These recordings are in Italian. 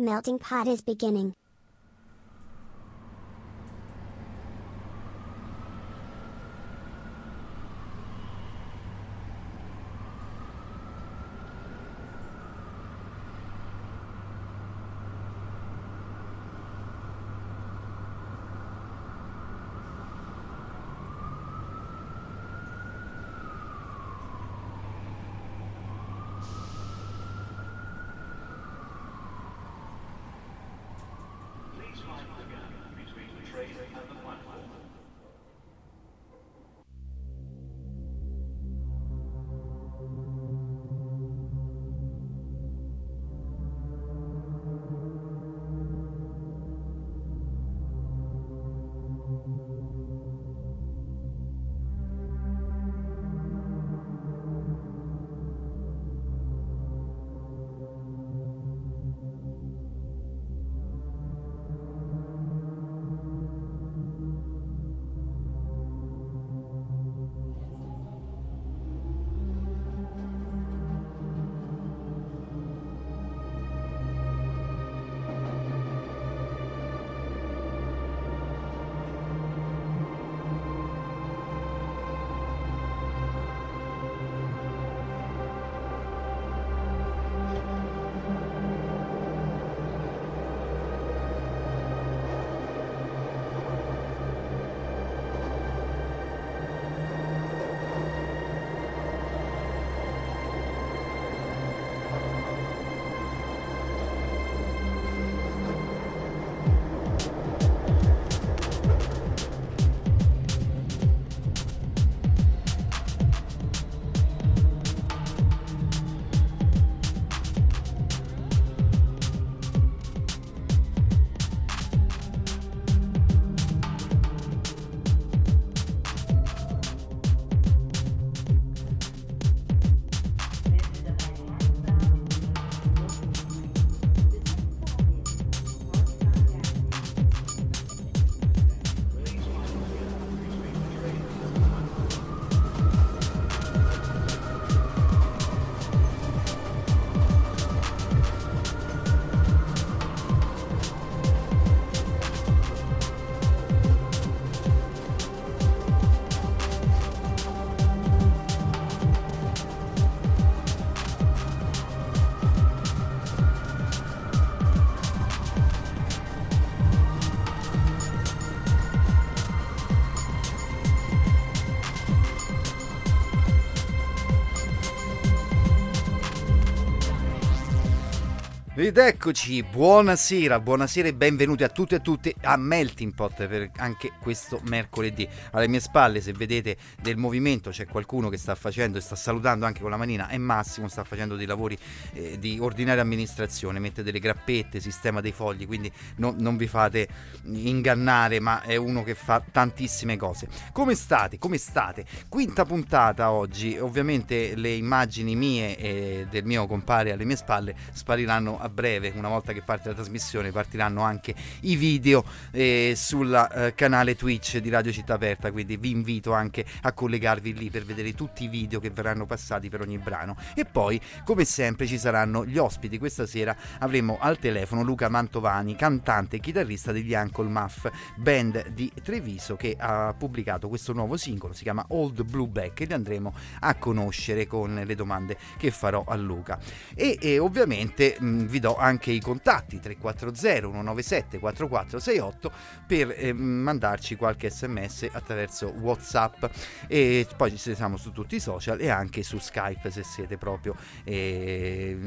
Melting pot is beginning. Ed eccoci, buonasera, buonasera e benvenuti a tutti e a tutte a Melting Pot per anche questo mercoledì. Alle mie spalle, se vedete del movimento, c'è qualcuno che sta facendo e sta salutando anche con la manina, è Massimo, sta facendo dei lavori eh, di ordinaria amministrazione, mette delle grappette, sistema dei fogli, quindi no, non vi fate ingannare, ma è uno che fa tantissime cose. Come state? Come state? Quinta puntata oggi, ovviamente le immagini mie e del mio compare alle mie spalle spariranno a breve, una volta che parte la trasmissione, partiranno anche i video eh, sul eh, canale Twitch di Radio Città Aperta, quindi vi invito anche a collegarvi lì per vedere tutti i video che verranno passati per ogni brano. E poi, come sempre, ci saranno gli ospiti. Questa sera avremo al telefono Luca Mantovani, cantante e chitarrista degli Uncle Muff, band di Treviso che ha pubblicato questo nuovo singolo, si chiama Old Blue Back e li andremo a conoscere con le domande che farò a Luca. E, e ovviamente mh, vi do anche i contatti 340 197 4468 per eh, mandarci qualche sms attraverso whatsapp. E poi ci siamo su tutti i social e anche su skype se siete proprio eh,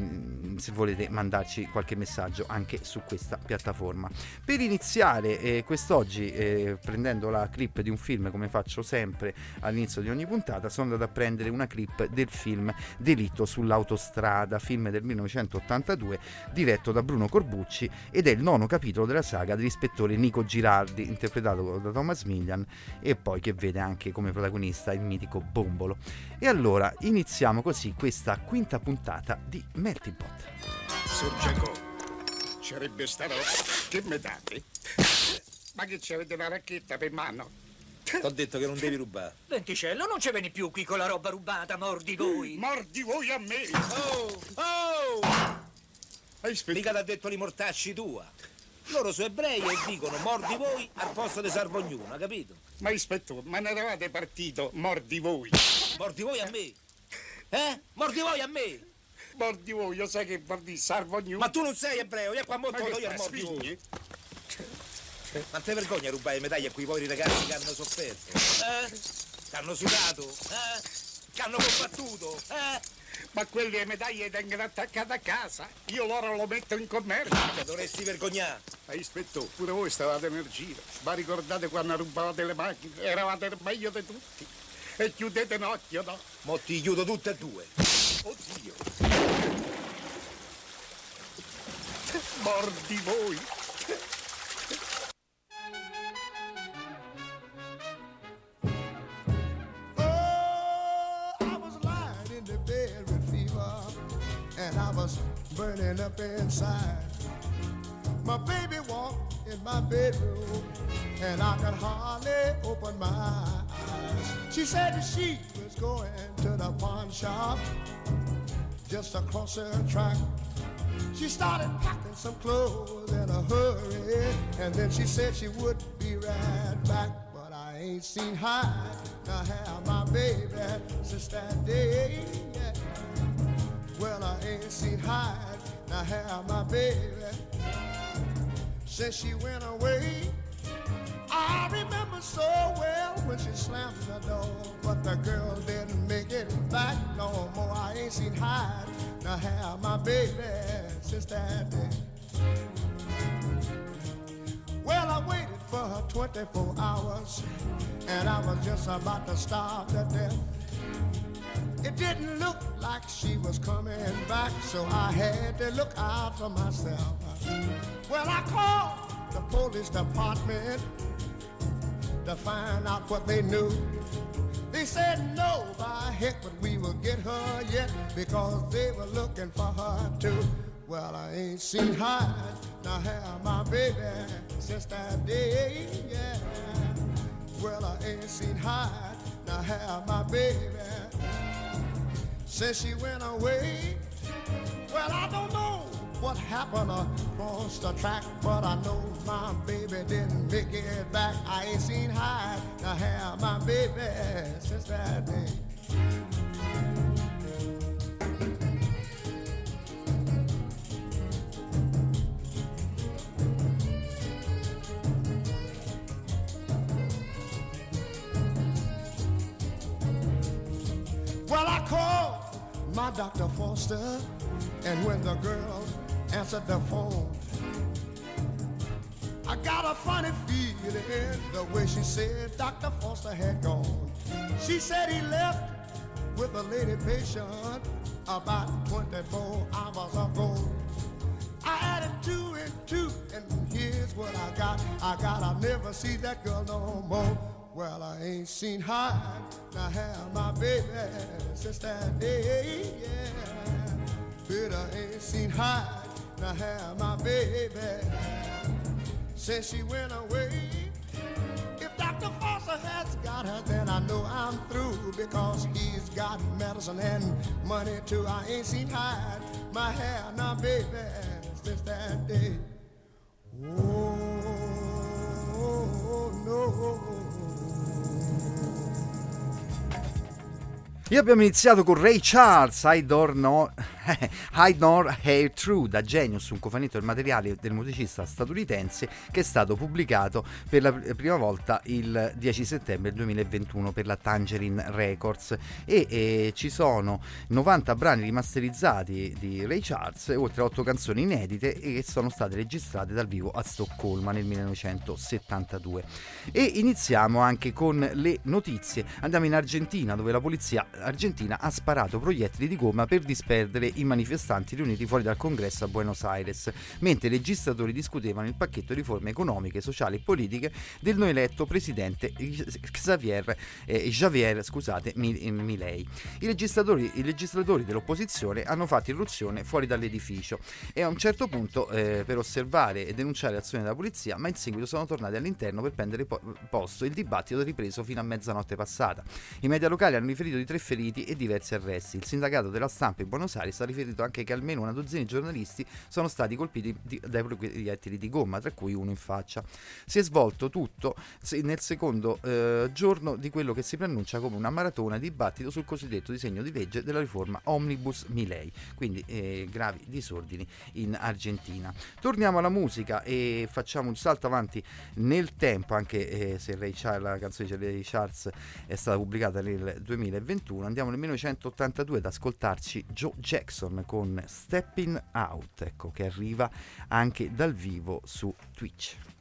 se volete mandarci qualche messaggio anche su questa piattaforma. Per iniziare eh, quest'oggi eh, prendendo la clip di un film come faccio sempre all'inizio di ogni puntata sono andato a prendere una clip del film Delitto sull'autostrada film del 1982 diretto da Bruno Corbucci ed è il nono capitolo della saga dell'ispettore Nico Girardi, interpretato da Thomas Millian e poi che vede anche come protagonista il mitico Bombolo. E allora iniziamo così questa quinta puntata di Melting Pot. Sorgiaco, sarebbe stata che me date? Ma che ci avete una racchetta per mano? T'ho detto che non devi rubare. Venticello, non ci vieni più qui con la roba rubata, mordi voi. Mordi voi a me! Oh! Oh! Mica t'ha detto li mortacci tua. Loro sono ebrei e dicono mordi voi al posto di salvo ognuno, capito? Ma ispettore, ma ne eravate partito, mordi voi. Mordi voi a me. Eh? Mordi voi a me. Mordi voi, io sai che dire salvo ognuno. Ma tu non sei ebreo, io qua molto che io fai, mordi voi. Ma te vergogna rubare medaglie a quei poveri ragazzi che hanno sofferto? Eh? Che hanno sudato? Eh? Che hanno combattuto? Eh? Ma quelle medaglie vengono attaccate a casa. Io loro lo metto in commercio. Dovresti vergognare. Ma ispettore, pure voi stavate nel giro. Ma ricordate quando rubavate le macchine? Eravate il meglio di tutti. E chiudete un occhio, no? Mo ti chiudo tutte e due. Oddio. Mordi voi. Inside. My baby walked in my bedroom, and I could hardly open my eyes. She said that she was going to the pawn shop just across the track. She started packing some clothes in a hurry, and then she said she would be right back. But I ain't seen hide nor have my baby since that day. Well, I ain't seen hide nor have my baby since she went away. I remember so well when she slammed the door, but the girl didn't make it back no more. I ain't seen hide nor have my baby since that day. Well, I waited for her 24 hours, and I was just about to starve to death. It didn't look like she was coming back, so I had to look out for myself. Well, I called the police department to find out what they knew. They said no, by heck, but we will get her yet because they were looking for her too. Well, I ain't seen her, now have my baby since that day. Yeah. Well, I ain't seen hide nor have my baby since she went away. Well, I don't know what happened across the track, but I know my baby didn't make it back. I ain't seen hide nor have my baby since that day. Well, I called my Dr. Foster, and when the girl answered the phone, I got a funny feeling the way she said Dr. Foster had gone. She said he left with a lady patient about 24 hours ago. I added two and two, and here's what I got. I got, I'll never see that girl no more. Well, I ain't seen hide, now have my baby since that day, yeah. But I ain't seen hide, now have my baby since she went away. If Dr. Foster has got her, then I know I'm through because he's got medicine and money too. I ain't seen hide, my hair, now baby, since that day. Oh, no. E abbiamo iniziato con Ray Charles, I Don't Know, I Don't Hair True, da Genius, un cofanetto del materiale del musicista statunitense che è stato pubblicato per la pr- prima volta il 10 settembre 2021 per la Tangerine Records e eh, ci sono 90 brani rimasterizzati di Ray Charles e oltre a 8 canzoni inedite e che sono state registrate dal vivo a Stoccolma nel 1972. E iniziamo anche con le notizie. Andiamo in Argentina dove la polizia argentina ha sparato proiettili di gomma per disperdere i manifestanti riuniti fuori dal congresso a Buenos Aires, mentre i registratori discutevano il pacchetto di riforme economiche, sociali e politiche del non eletto presidente Xavier, eh, Javier scusate, Milei. I legislatori, I legislatori dell'opposizione hanno fatto irruzione fuori dall'edificio e a un certo punto eh, per osservare e denunciare l'azione della polizia, ma in seguito sono tornati all'interno per prendere po- posto. Il dibattito è ripreso fino a mezzanotte passata. I media locali hanno riferito di tre feriti e diversi arresti. Il sindacato della stampa in Buenos Aires ha riferito anche che almeno una dozzina di giornalisti sono stati colpiti di, dai proiettili di gomma, tra cui uno in faccia. Si è svolto tutto nel secondo eh, giorno di quello che si preannuncia come una maratona dibattito sul cosiddetto disegno di legge della riforma Omnibus Milei, quindi eh, gravi disordini in Argentina. Torniamo alla musica e facciamo un salto avanti nel tempo, anche eh, se Charles, la canzone di Ray Charles è stata pubblicata nel 2021. Andiamo nel 1982 ad ascoltarci Joe Jackson con Stepping Out, ecco, che arriva anche dal vivo su Twitch.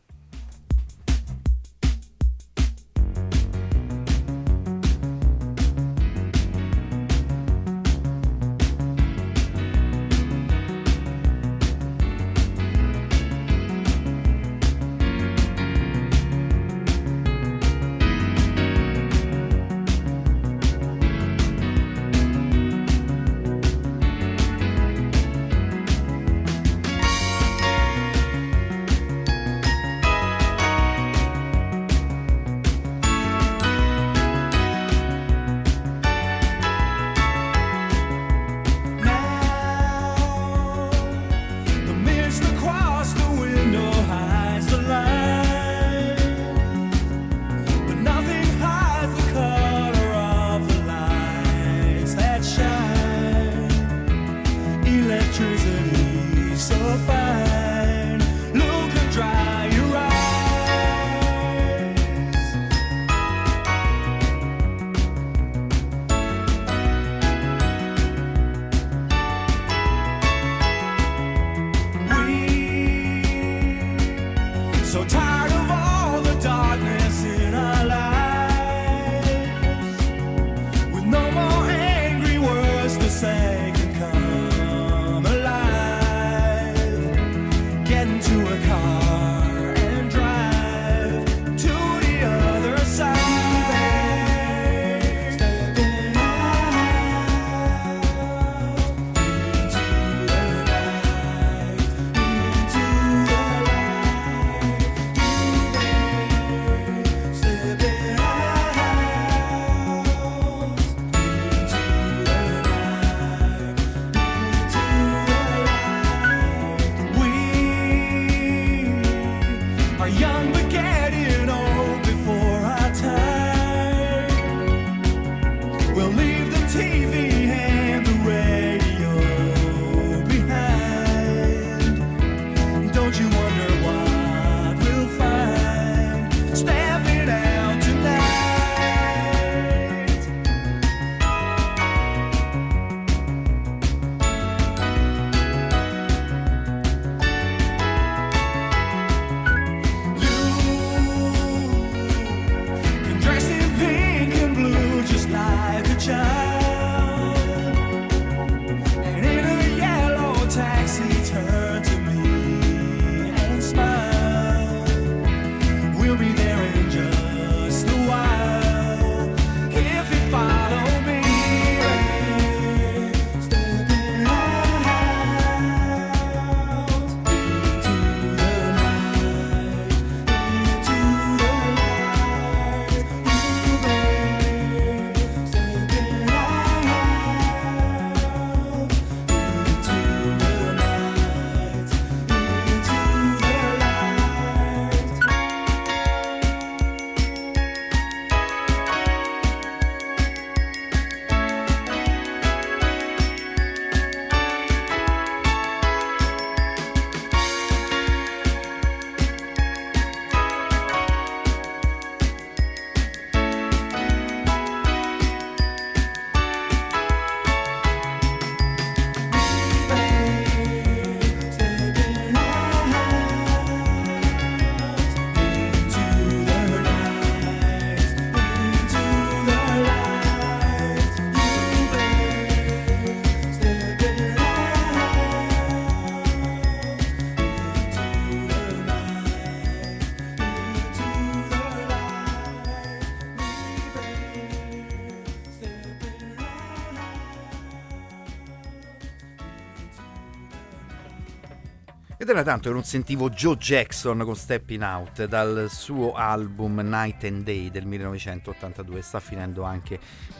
Era tanto che non sentivo Joe Jackson con Stepping Out dal suo album Night and Day del 1982. Sta finendo anche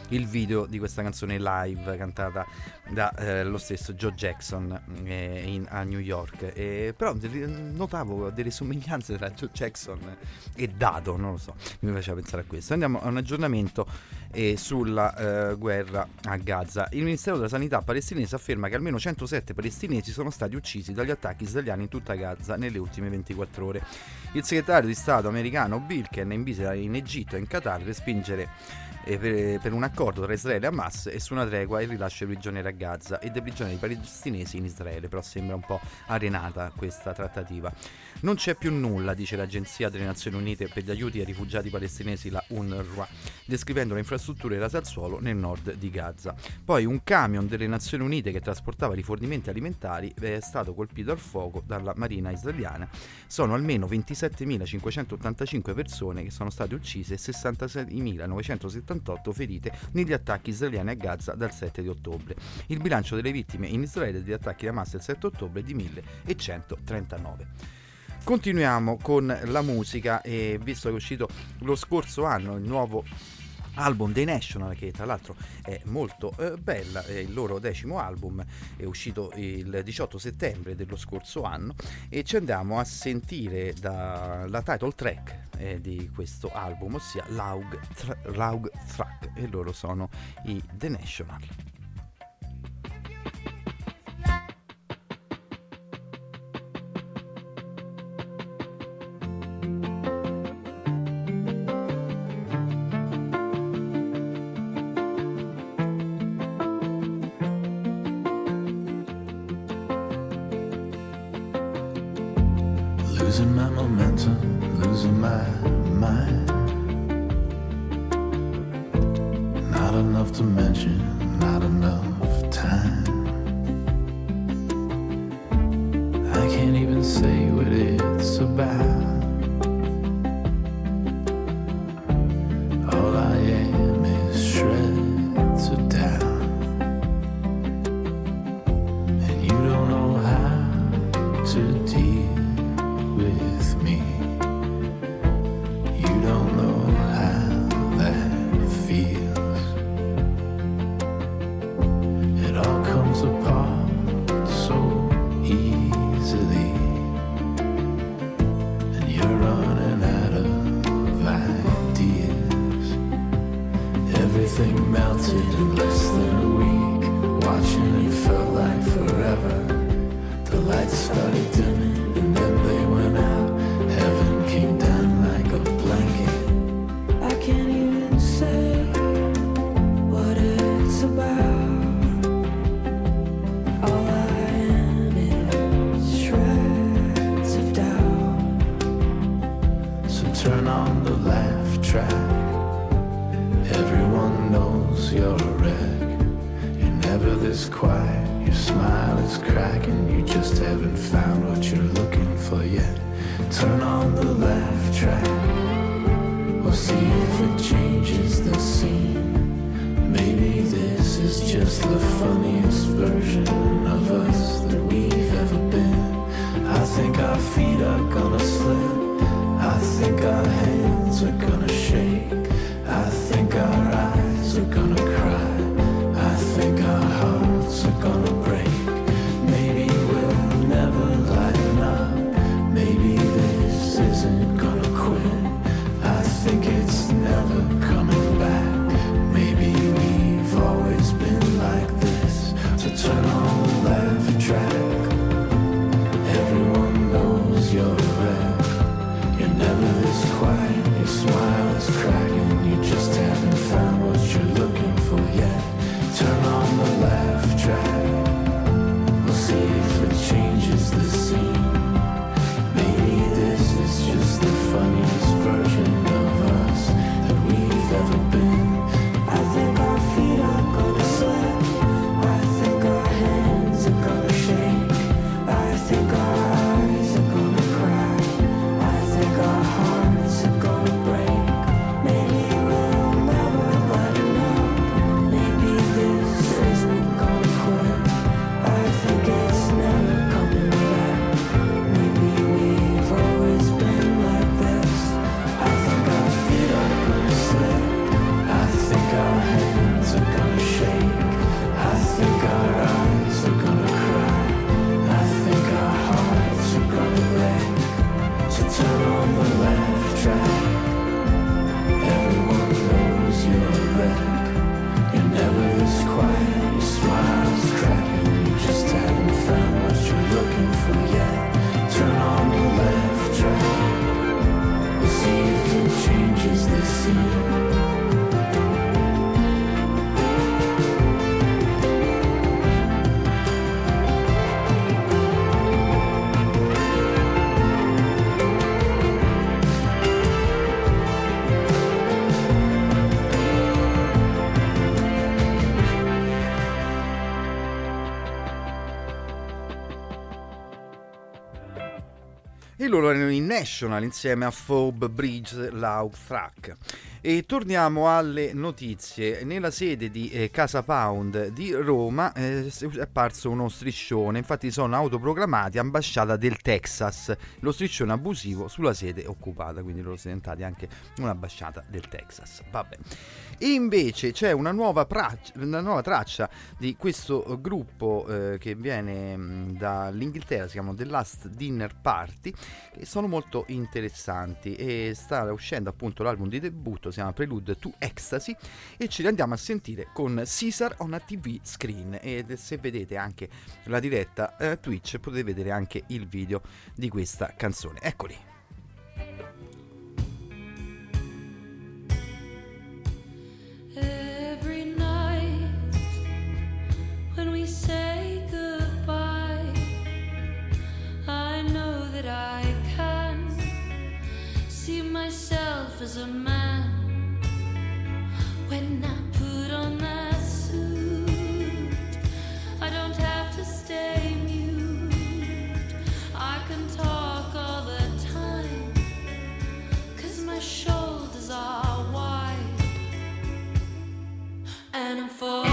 il video di questa canzone live cantata dallo eh, stesso Joe Jackson eh, in, a New York. E, però notavo delle somiglianze tra Joe Jackson e Dado, non lo so, mi faceva pensare a questo. Andiamo a un aggiornamento eh, sulla eh, guerra a Gaza. Il Ministero della Sanità palestinese afferma che almeno 107 palestinesi sono stati uccisi dagli attacchi israeliani in tutta Gaza nelle ultime 24 ore. Il segretario di Stato americano Bilken è in visita in Egitto e in Qatar per spingere per, per, un accordo tra Israele e Hamas e su una tregua e il rilascio dei prigionieri a Gaza e dei prigionieri palestinesi in Israele, però sembra un po' arenata questa trattativa. Non c'è più nulla, dice l'Agenzia delle Nazioni Unite per gli aiuti ai rifugiati palestinesi, la UNRWA, descrivendo le infrastrutture rase al suolo nel nord di Gaza. Poi un camion delle Nazioni Unite che trasportava rifornimenti alimentari è stato colpito al fuoco dalla marina israeliana. Sono almeno 27.585 persone che sono state uccise e 66.970 78 ferite negli attacchi israeliani a Gaza dal 7 di ottobre. Il bilancio delle vittime in Israele degli attacchi di Hamas del 7 ottobre è di 1139. Continuiamo con la musica e visto che è uscito lo scorso anno il nuovo album dei National che tra l'altro è molto eh, bella, è il loro decimo album, è uscito il 18 settembre dello scorso anno e ci andiamo a sentire dalla title track eh, di questo album, ossia Laug, Tra- Laug Track e loro sono i The National. Loro erano in National insieme a Phoebe Bridge Loud Track. E torniamo alle notizie. Nella sede di eh, Casa Pound di Roma eh, è apparso uno striscione, infatti sono autoproclamati ambasciata del Texas, lo striscione abusivo sulla sede occupata, quindi loro sono diventati anche un'ambasciata del Texas. Vabbè. E invece c'è una nuova, praccia, una nuova traccia di questo gruppo eh, che viene mh, dall'Inghilterra, si chiamano The Last Dinner Party, che sono molto interessanti e sta uscendo appunto l'album di debutto, si chiama Prelude to Ecstasy e ci andiamo a sentire con Caesar on a TV screen e se vedete anche la diretta eh, Twitch potete vedere anche il video di questa canzone. Eccoli. As a man when I put on that suit. I don't have to stay mute, I can talk all the time, 'cause my shoulders are wide. And I'm falling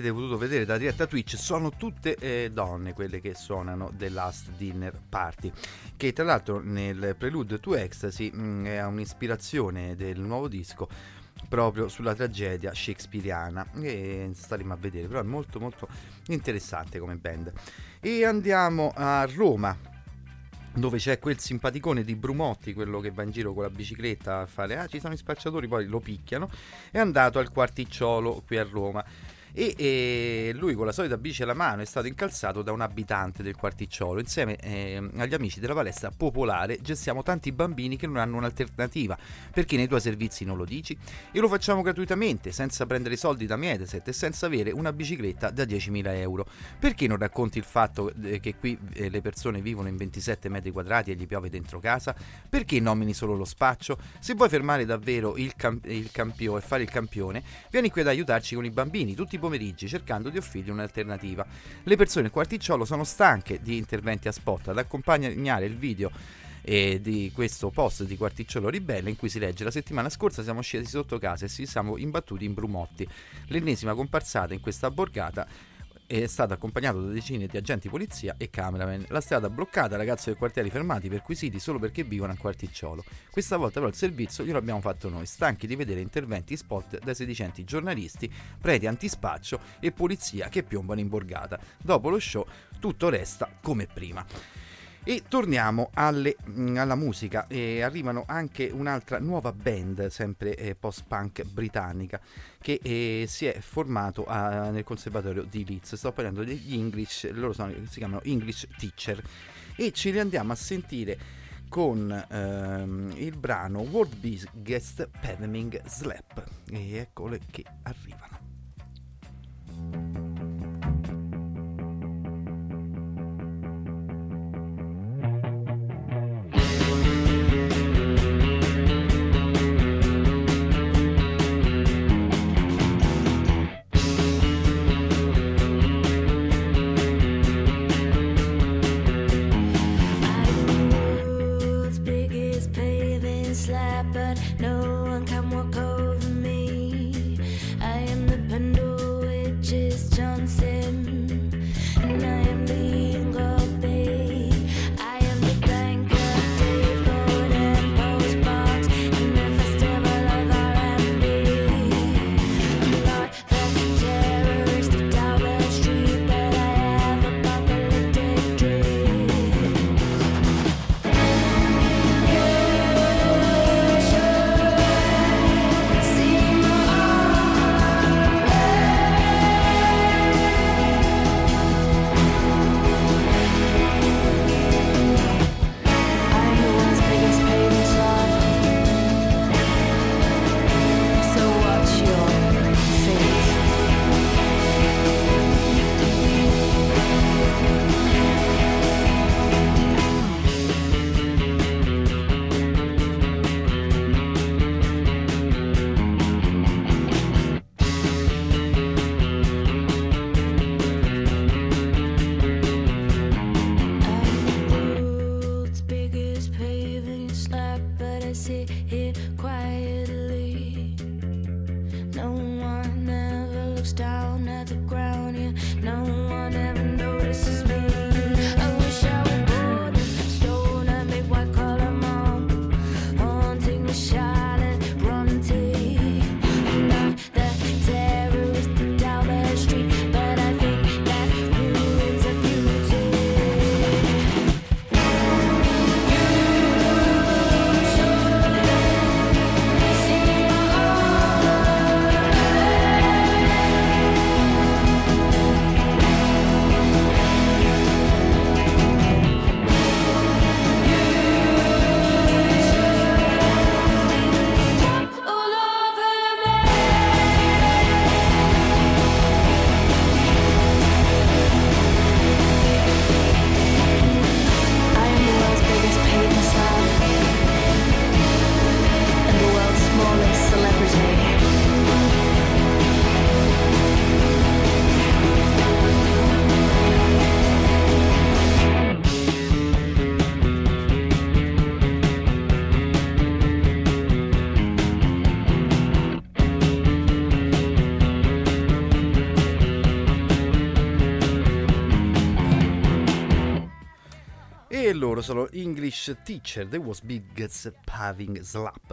avete potuto vedere da diretta Twitch, sono tutte eh, donne quelle che suonano The Last Dinner Party, che tra l'altro nel Prelude to Ecstasy mh, è un'ispirazione del nuovo disco proprio sulla tragedia shakespeariana e staremo a vedere, però è molto molto interessante come band. E andiamo a Roma, dove c'è quel simpaticone di Brumotti, quello che va in giro con la bicicletta a fare ah ci sono i spacciatori, poi lo picchiano, è andato al quarticciolo qui a Roma. E, e lui con la solita bici alla mano è stato incalzato da un abitante del quarticciolo. Insieme eh, agli amici della palestra popolare gestiamo tanti bambini che non hanno un'alternativa. Perché nei tuoi servizi non lo dici? E lo facciamo gratuitamente senza prendere soldi da Mediaset e senza avere una bicicletta da 10.000 euro. Perché non racconti il fatto eh, che qui eh, le persone vivono in 27 metri quadrati e gli piove dentro casa? Perché nomini solo lo spaccio? Se vuoi fermare davvero il, cam- il campio e fare il campione vieni qui ad aiutarci con i bambini. Tutti pomeriggi cercando di offrirgli un'alternativa. Le persone del quarticciolo sono stanche di interventi a spot ad accompagnare il video eh, di questo post di Quarticciolo Ribelle in cui si legge la settimana scorsa siamo scesi sotto casa e ci siamo imbattuti in Brumotti. L'ennesima comparsata in questa borgata è stato accompagnato da decine di agenti polizia e cameraman. La strada bloccata, ragazzi del quartiere fermati, perquisiti solo perché vivono a Quarticciolo. Questa volta però il servizio glielo abbiamo fatto noi, stanchi di vedere interventi spot dai sedicenti giornalisti, preti antispaccio e polizia che piombano in borgata. Dopo lo show tutto resta come prima. E torniamo alle- mh, alla musica e arrivano anche un'altra nuova band, sempre eh, post-punk britannica, che eh, si è formato a- nel conservatorio di Leeds. Sto parlando degli English, loro sono- si chiamano English Teacher e ce li andiamo a sentire con ehm, il brano World Biggest Paving Slap. E eccole che arrivano. Loro sono English Teacher, There Was Biggest Paving Slap.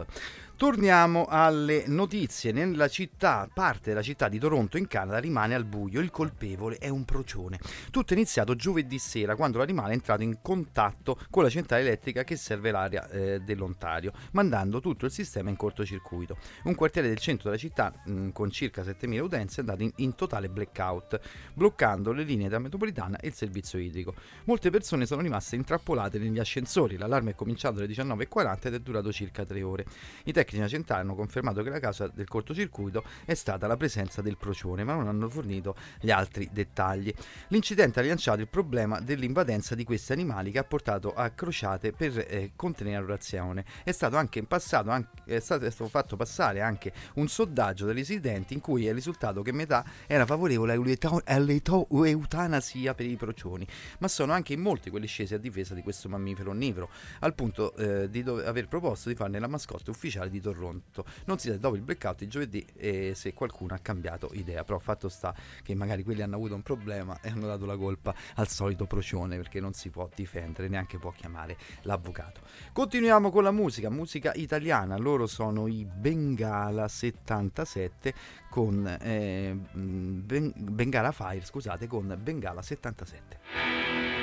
Torniamo alle notizie. Nella città, parte della città di Toronto in Canada rimane al buio. Il colpevole è un procione. Tutto è iniziato giovedì sera quando l'animale è entrato in contatto con la centrale elettrica che serve l'area eh, dell'Ontario, mandando tutto il sistema in cortocircuito. Un quartiere del centro della città, mh, con circa 7.000 utenze, è andato in, in totale blackout, bloccando le linee della metropolitana e il servizio idrico. Molte persone sono rimaste intrappolate negli ascensori. L'allarme è cominciato alle 19.40 ed è durato circa 3 ore. I tecnici della centrale hanno confermato che la causa del cortocircuito è stata la presenza del procione, ma non hanno fornito gli altri dettagli. L'incidente ha rilanciato il problema dell'invadenza di questi animali che ha portato a crociate per eh, contenere la rotazione. È stato anche in passato anche- è stato, è stato fatto passare anche un sondaggio dai residenti in cui è risultato che metà era favorevole all'euta- all'eutanasia per i procioni, ma sono anche in molti quelli scesi a difesa di questo mammifero onnivoro, al punto eh, di dove- aver proposto di farne la mascotte ufficiale di Toronto. Non si sa dopo il blackout di giovedì eh, se qualcuno ha cambiato idea, però fatto sta che magari quelli hanno avuto un problema e hanno dato la colpa al solito procione perché non si può difendere, neanche può chiamare l'avvocato. Continuiamo con la musica, musica italiana, loro sono i Bengala 77 con eh, mm, Ben- Bengala Fire, scusate, con Bengala 77.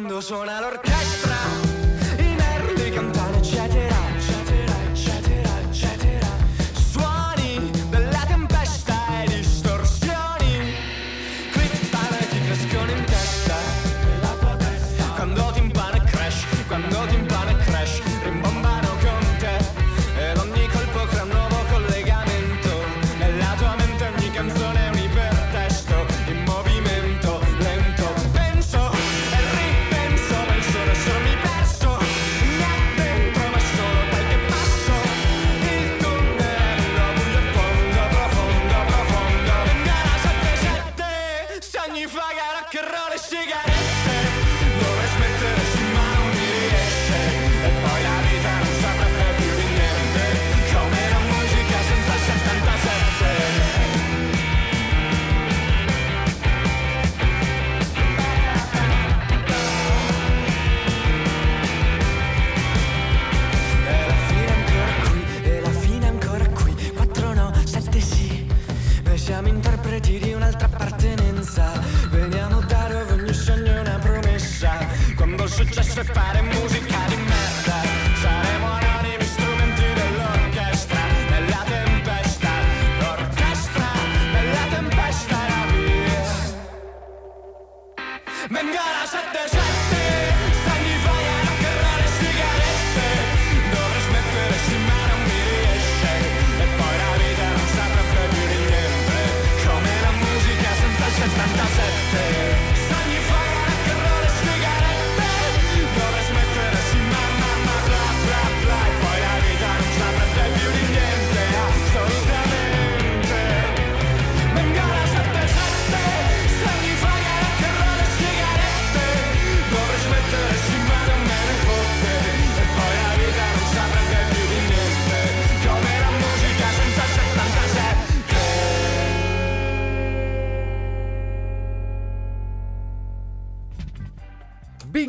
cuando suena la orquesta. Il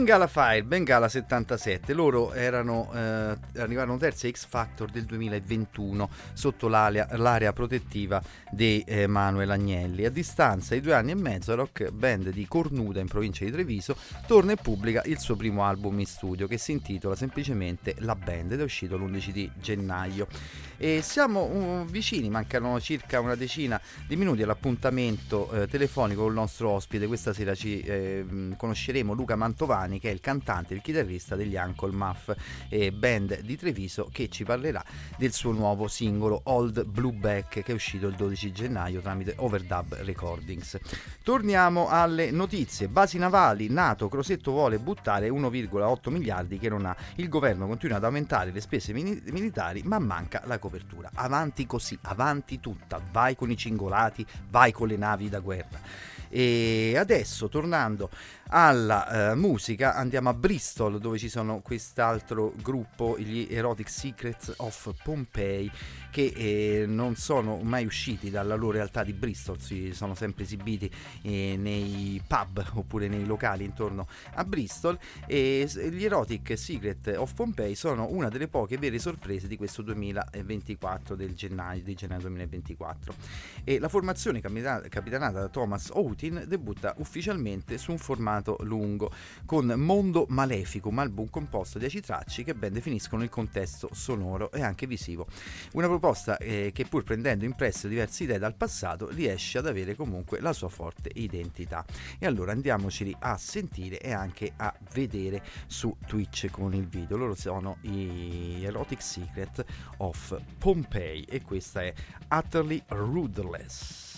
Bengala Fire, Bengala 77, loro erano, eh, arrivarono terzi X Factor del 2021 sotto l'area, protettiva di eh, Manuel Agnelli. A distanza di due anni e mezzo rock band di Cornuda in provincia di Treviso torna e pubblica il suo primo album in studio che si intitola semplicemente La Band ed è uscito l'11 di gennaio. E siamo uh, vicini, mancano circa una decina di minuti all'appuntamento eh, telefonico con il nostro ospite. Questa sera ci eh, conosceremo Luca Mantovani che è il cantante e il chitarrista degli Uncle Muff, eh, band di Treviso che ci parlerà del suo nuovo singolo Old Blueback che è uscito il 12 gennaio tramite Overdub Recordings. Torniamo alle notizie. Basi navali, NATO, Crosetto vuole buttare 1,8 miliardi che non ha. Il governo continua ad aumentare le spese mini- militari ma manca la copertura. Avanti così, avanti tutta, vai con i cingolati, vai con le navi da guerra. E adesso tornando alla eh, musica andiamo a Bristol dove ci sono quest'altro gruppo, gli Erotic Secrets of Pompeii che eh, non sono mai usciti dalla loro realtà di Bristol, si sono sempre esibiti eh, nei pub oppure nei locali intorno a Bristol e gli Erotic Secret of Pompeii sono una delle poche vere sorprese di questo 2024 del gennaio, di gennaio 2024 e la formazione capita- capitanata da Thomas Outin debutta ufficialmente su un formato lungo con Mondo Malefico, un album composto di 10 tracce che ben definiscono il contesto sonoro e anche visivo. Una proposta eh, che pur prendendo in prestito diverse idee dal passato riesce ad avere comunque la sua forte identità. E allora andiamoceli a sentire e anche a vedere su Twitch con il video. Loro sono i Erotic Secret of Pompeii e questa è Utterly Rudeless.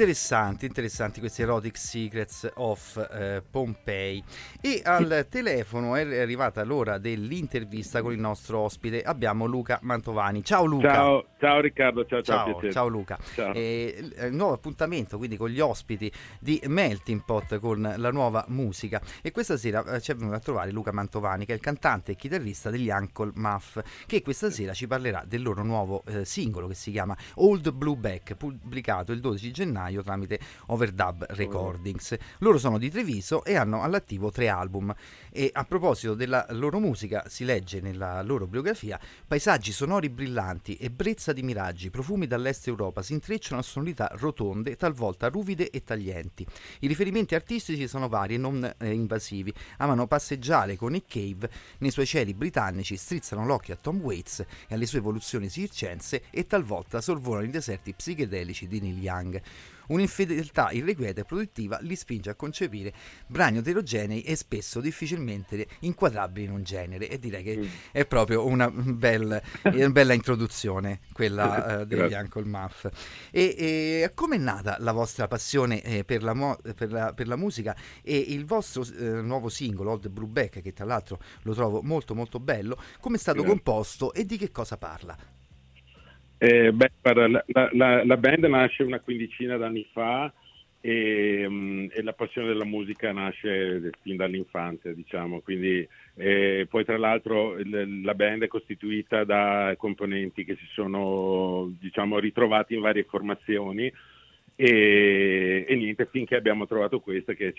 Interessanti, interessanti questi Erotic Secrets of eh, Pompei. E al telefono è arrivata l'ora dell'intervista con il nostro ospite. Abbiamo Luca Mantovani. Ciao Luca. Ciao, ciao Riccardo, ciao, ciao, Ciao, ciao Luca. Ciao. Eh, il nuovo appuntamento quindi con gli ospiti di Melting Pot con la nuova musica e questa sera eh, ci è venuto a trovare Luca Mantovani che è il cantante e chitarrista degli Uncle Muff che questa sera ci parlerà del loro nuovo eh, singolo che si chiama Old Blue Back pubblicato il 12 gennaio tramite Overdub Recordings. Loro sono di Treviso e hanno all'attivo tre album e a proposito della loro musica si legge nella loro biografia paesaggi sonori brillanti, ebbrezza di miraggi, profumi dall'est Europa si intrecciano a sonorità rotonde, talvolta ruvide e taglienti. I riferimenti artistici sono vari e non eh, invasivi. Amano passeggiare con Nick Cave nei suoi cieli britannici, strizzano l'occhio a Tom Waits e alle sue evoluzioni circense e talvolta sorvolano i deserti psichedelici di Neil Young. Un'infedeltà irrequieta e produttiva li spinge a concepire brani eterogenei e spesso difficilmente inquadrabili in un genere e direi che è proprio una, bel- una bella introduzione quella eh, degli Grazie. Uncle Muff. E, e com'è nata la vostra passione eh, per, la mo- per la- per la musica e il vostro eh, nuovo singolo, Old Brubeck, che tra l'altro lo trovo molto molto bello, come è stato Grazie. composto e di che cosa parla? Eh, beh, la, la- la- band nasce una quindicina d'anni fa e, mm, e la passione della musica nasce fin dall'infanzia, diciamo. Quindi, eh, poi tra l'altro il- la band è costituita da componenti che si sono diciamo, ritrovati in varie formazioni e, e niente, finché abbiamo trovato questa che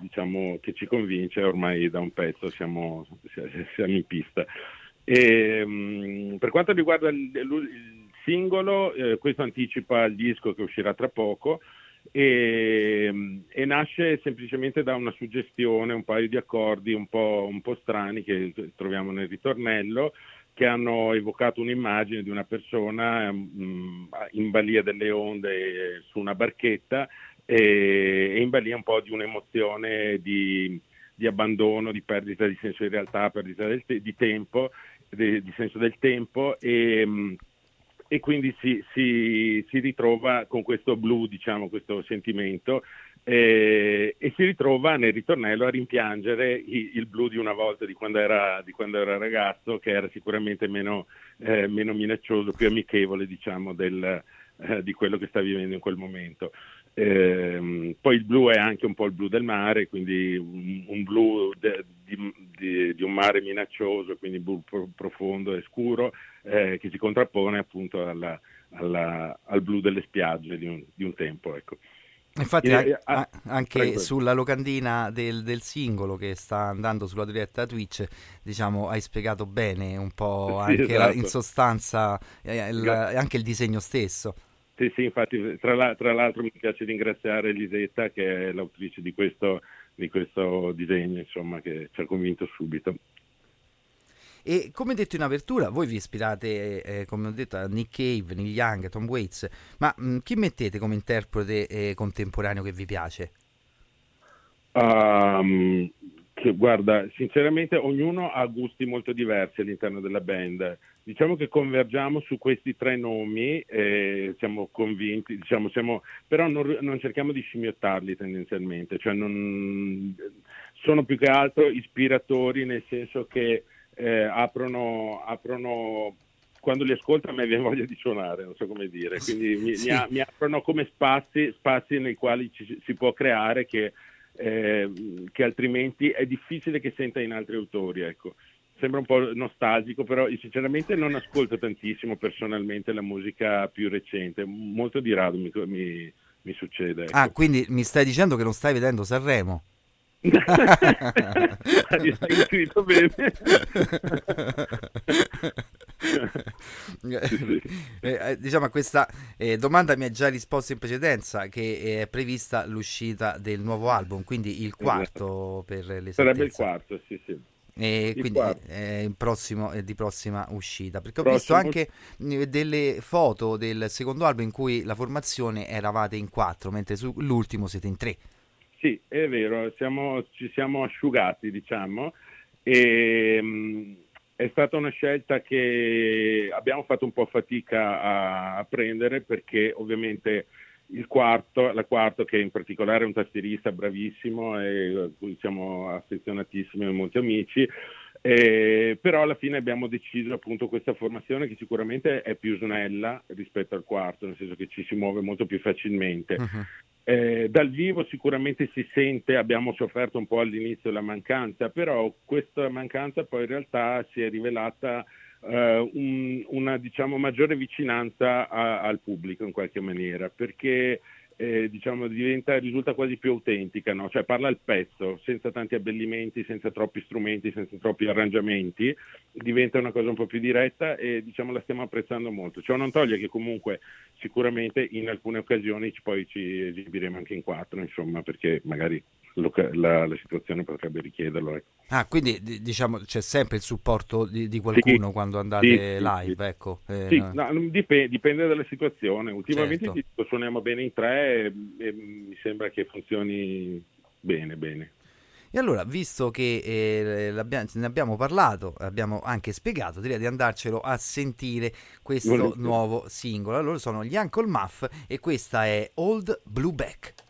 diciamo, che ci convince ormai da un pezzo, siamo, siamo in pista. E, mh, per quanto riguarda il, il singolo, eh, questo anticipa il disco che uscirà tra poco e, mh, e nasce semplicemente da una suggestione, un paio di accordi un po', un po' strani che troviamo nel ritornello che hanno evocato un'immagine di una persona mh, in balia delle onde su una barchetta e, e in balia un po' di un'emozione di, di abbandono, di perdita di senso di realtà, perdita del te- di tempo, de- di senso del tempo e, mh, e quindi si, si- si ritrova con questo blu, diciamo, questo sentimento eh, e si ritrova nel ritornello a rimpiangere i- il blu di una volta, di quando era, di quando era ragazzo, che era sicuramente meno, eh, meno minaccioso, più amichevole, diciamo, del, eh, di quello che sta vivendo in quel momento. Ehm, poi il blu è anche un po' il blu del mare, quindi un, un blu de- di, di- di un mare minaccioso, quindi blu pro- profondo e scuro, eh, che si contrappone appunto alla- alla- al blu delle spiagge di un, di un tempo. Ecco. Infatti Eh, eh, ah, a- anche sulla locandina del, del singolo che sta andando sulla diretta Twitch, diciamo, hai spiegato bene un po' Sì, anche la- esatto. in sostanza eh, il- Grazie. anche il disegno stesso. Sì, sì, infatti, tra, la- tra l'altro mi piace ringraziare Elisetta che è l'autrice di questo, di questo disegno, insomma, che ci ha convinto subito. E come detto in apertura, voi vi ispirate, eh, come ho detto, a Nick Cave, Neil Young, Tom Waits, ma mh, chi mettete come interprete eh, contemporaneo che vi piace? Ehm, che, guarda, sinceramente ognuno ha gusti molto diversi all'interno della band. Diciamo che convergiamo su questi tre nomi, eh, siamo convinti, diciamo, siamo, però non, non cerchiamo di scimmiottarli tendenzialmente, cioè non, sono più che altro ispiratori nel senso che eh, aprono, aprono quando li ascolto a me viene voglia di suonare, non so come dire, quindi mi, Sì. mi mi aprono come spazi, spazi nei quali ci- si può creare che, eh, che altrimenti è difficile che senta in altri autori. Ecco. Sembra un po' nostalgico, però sinceramente non ascolto tantissimo personalmente la musica più recente, molto di rado mi, mi- mi succede. ecco. Ah, quindi mi stai dicendo che non stai vedendo Sanremo? Hai scritto bene. Eh, eh, diciamo a questa eh, domanda mi hai già risposto in precedenza che è prevista l'uscita del nuovo album, quindi il quarto per l'esattezza. Esatto. Sarebbe il quarto, sì, sì. E Il quindi in prossimo, è di prossima uscita. Perché ho Prossimo. visto anche eh, delle foto del secondo album in cui la formazione eravate in quattro, mentre sull'ultimo siete in tre. Sì, è vero, siamo- ci siamo asciugati, diciamo, e mh, è stata una scelta che abbiamo fatto un po' fatica a, a prendere perché ovviamente il quarto, la quarto che in particolare è un tastierista bravissimo e cui siamo affezionatissimi e molti amici. Eh, però alla fine abbiamo deciso appunto questa formazione che sicuramente è più snella rispetto al quarto, nel senso che ci si muove molto più facilmente. Mhm. Eh, dal vivo sicuramente si sente, abbiamo sofferto un po' all'inizio la mancanza, però questa mancanza poi in realtà si è rivelata eh, un- una diciamo, maggiore vicinanza a- al pubblico in qualche maniera, perché eh, diciamo, diventa, risulta quasi più autentica, no? cioè parla il pezzo, senza tanti abbellimenti, senza troppi strumenti, senza troppi arrangiamenti, diventa una cosa un po' più diretta e diciamo, la stiamo apprezzando molto. Ciò non toglie che comunque sicuramente in alcune occasioni poi ci esibiremo anche in quattro, insomma, perché magari la, la situazione potrebbe richiederlo. ecco. Ah, quindi di- diciamo c'è sempre il supporto di, di qualcuno Sì. quando andate Sì, live, sì. ecco. Eh, Sì, no. no, dipende, dipende dalla situazione. Ultimamente Certo. dico, suoniamo bene in tre e, e mi sembra che funzioni bene, bene. E allora, visto che eh, ne abbiamo parlato, abbiamo anche spiegato, direi di andarcelo a sentire questo Volentieri. nuovo singolo. Allora sono gli Uncle Muff e questa è Old Blueback. A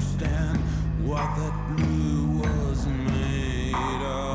understand what that blue was made of.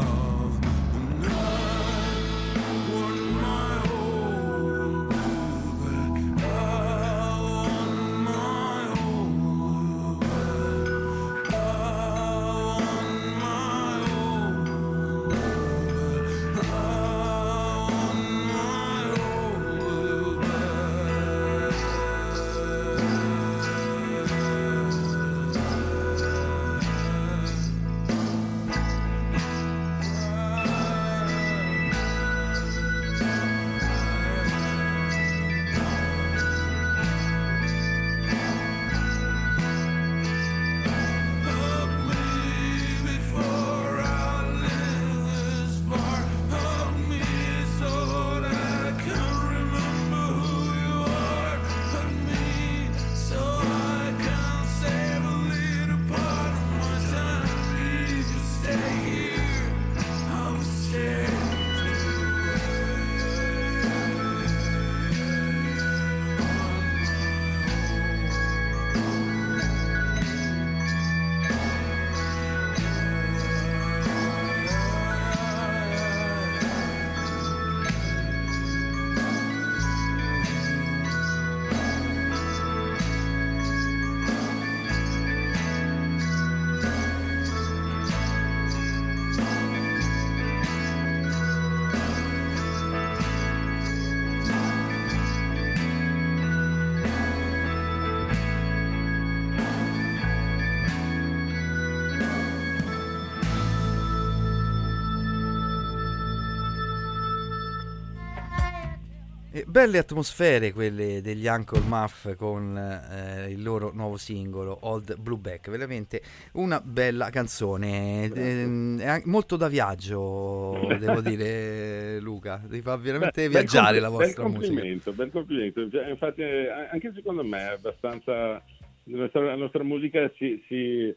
Belle atmosfere quelle degli Uncle Muff con eh, il loro nuovo singolo Old Blueback, veramente una bella canzone, è anche molto da viaggio devo dire Luca, ti fa veramente Beh, viaggiare la vostra bel musica. complimento, Bel complimento, Cioè, infatti eh, anche secondo me è abbastanza, la nostra, la nostra musica si, si-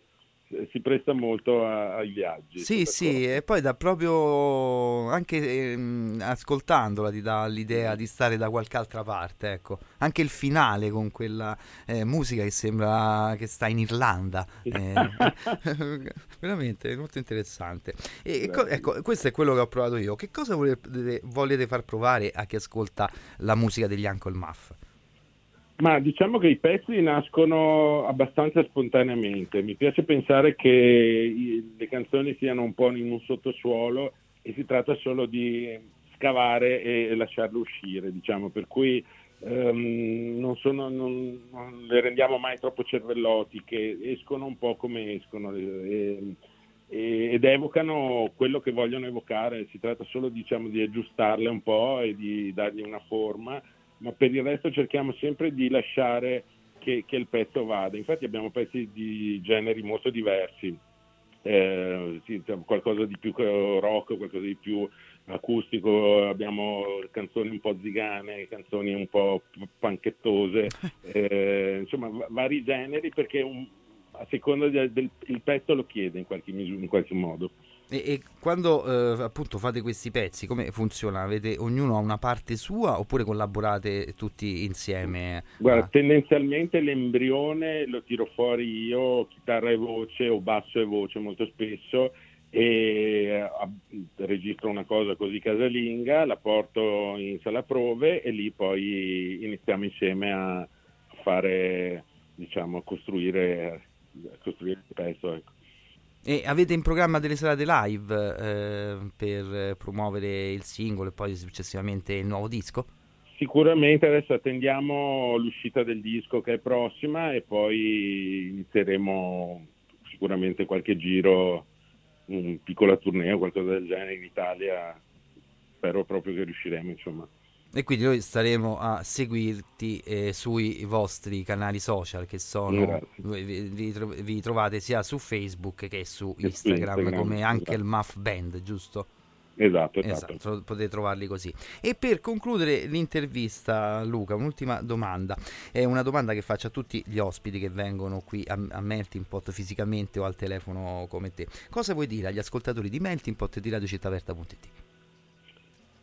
si presta molto a- ai viaggi. Sì, sì, e poi da proprio anche ehm, ascoltandola ti dà l'idea di stare da qualche altra parte, ecco. Anche il finale con quella eh, musica che sembra che sta in Irlanda. eh, veramente molto interessante. E, e co- ecco, questo è quello che ho provato io. Che cosa volete, volete far provare a chi ascolta la musica degli Uncle Muff? Ma diciamo che i pezzi nascono abbastanza spontaneamente. Mi piace pensare che le canzoni siano un po' in un sottosuolo e si tratta solo di scavare e lasciarle uscire, diciamo, per cui ehm, non, sono- non- non le rendiamo mai troppo cervellotiche, escono un po' come escono e- e- ed evocano quello che vogliono evocare, si tratta solo diciamo, di aggiustarle un po' e di dargli una forma ma per il resto cerchiamo sempre di lasciare che, che il pezzo vada. Infatti abbiamo pezzi di generi molto diversi, Eh, sì, qualcosa di più rock, qualcosa di più acustico, abbiamo canzoni un po' zigane, canzoni un po' panchettose, eh, insomma va- vari generi perché un- a seconda del, del- il pezzo lo chiede in qualche, misu- in qualche modo. E, e quando eh, appunto fate questi pezzi, come funziona? Avete, ognuno ha una parte sua oppure collaborate tutti insieme? Guarda, Ah. tendenzialmente l'embrione lo tiro fuori io, chitarra e voce o basso e voce molto spesso e eh, registro una cosa così casalinga, la porto in sala prove e lì poi iniziamo insieme a fare, diciamo, a costruire, a costruire il pezzo. Ecco. E avete in programma delle serate live eh, per promuovere il singolo e poi successivamente il nuovo disco? Sicuramente adesso attendiamo l'uscita del disco che è prossima e poi inizieremo sicuramente qualche giro, un piccolo torneo, qualcosa del genere in Italia. Spero proprio che riusciremo, insomma. E quindi noi staremo a seguirti eh, sui vostri canali social che sono, vi, vi tro- vi trovate sia su Facebook che su Che Instagram, Instagram, come anche il esatto. Muff Band, giusto? Esatto, esatto. tro- potete trovarli così. E per concludere l'intervista, Luca, un'ultima domanda. È una domanda che faccio a tutti gli ospiti che vengono qui a, a Melting Pot fisicamente o al telefono come te. Cosa vuoi dire agli ascoltatori di Melting Pot e di RadioCittaAperta.it?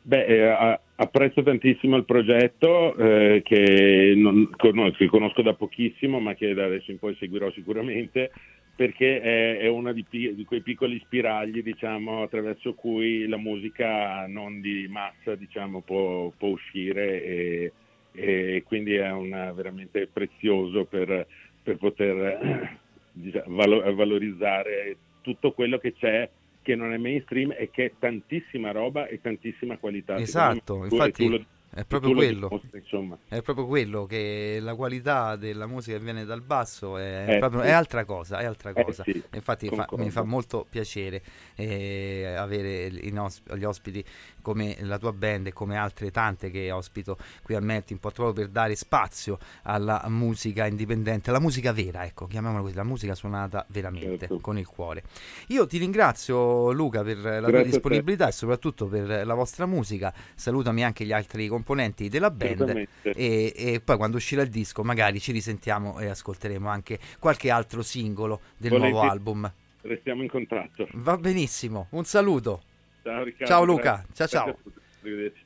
Beh, eh, apprezzo tantissimo il progetto eh, che, non- con- che conosco da pochissimo, ma che da adesso in poi seguirò sicuramente, perché è, è uno di, di quei piccoli spiragli, diciamo, attraverso cui la musica non di massa, diciamo, può, può uscire e, e quindi è una- veramente prezioso per, per poter eh, diciamo, valo- valorizzare tutto quello che c'è che non è mainstream e che è tantissima roba e tantissima qualità. Esatto, tu- infatti tu lo- è proprio lo quello. dimostri, insomma. È proprio quello che la qualità della musica che viene dal basso è, Eh, proprio- sì. è altra cosa, è altra Eh, cosa. sì, Infatti fa- mi fa molto piacere eh, avere gli ospiti come la tua band e come altre tante che ospito qui al Melting proprio per dare spazio alla musica indipendente, la musica vera, ecco, chiamiamola così, la musica suonata veramente Certo. con il cuore. Io ti ringrazio Luca per la tua Grazie a te. disponibilità e soprattutto per la vostra musica. Salutami anche gli altri componenti della band e, e poi quando uscirà il disco magari ci risentiamo e ascolteremo anche qualche altro singolo del nuovo Volentieri. album. Restiamo in contatto. Va benissimo, un saluto. Ciao Riccardo. Ciao, Luca. Ciao, ciao.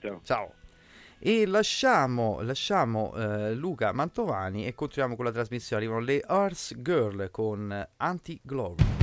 Ciao. Ciao. E lasciamo, lasciamo eh, Luca Mantovani e continuiamo con la trasmissione. Arrivano le Earth Girl con Anti-Glory.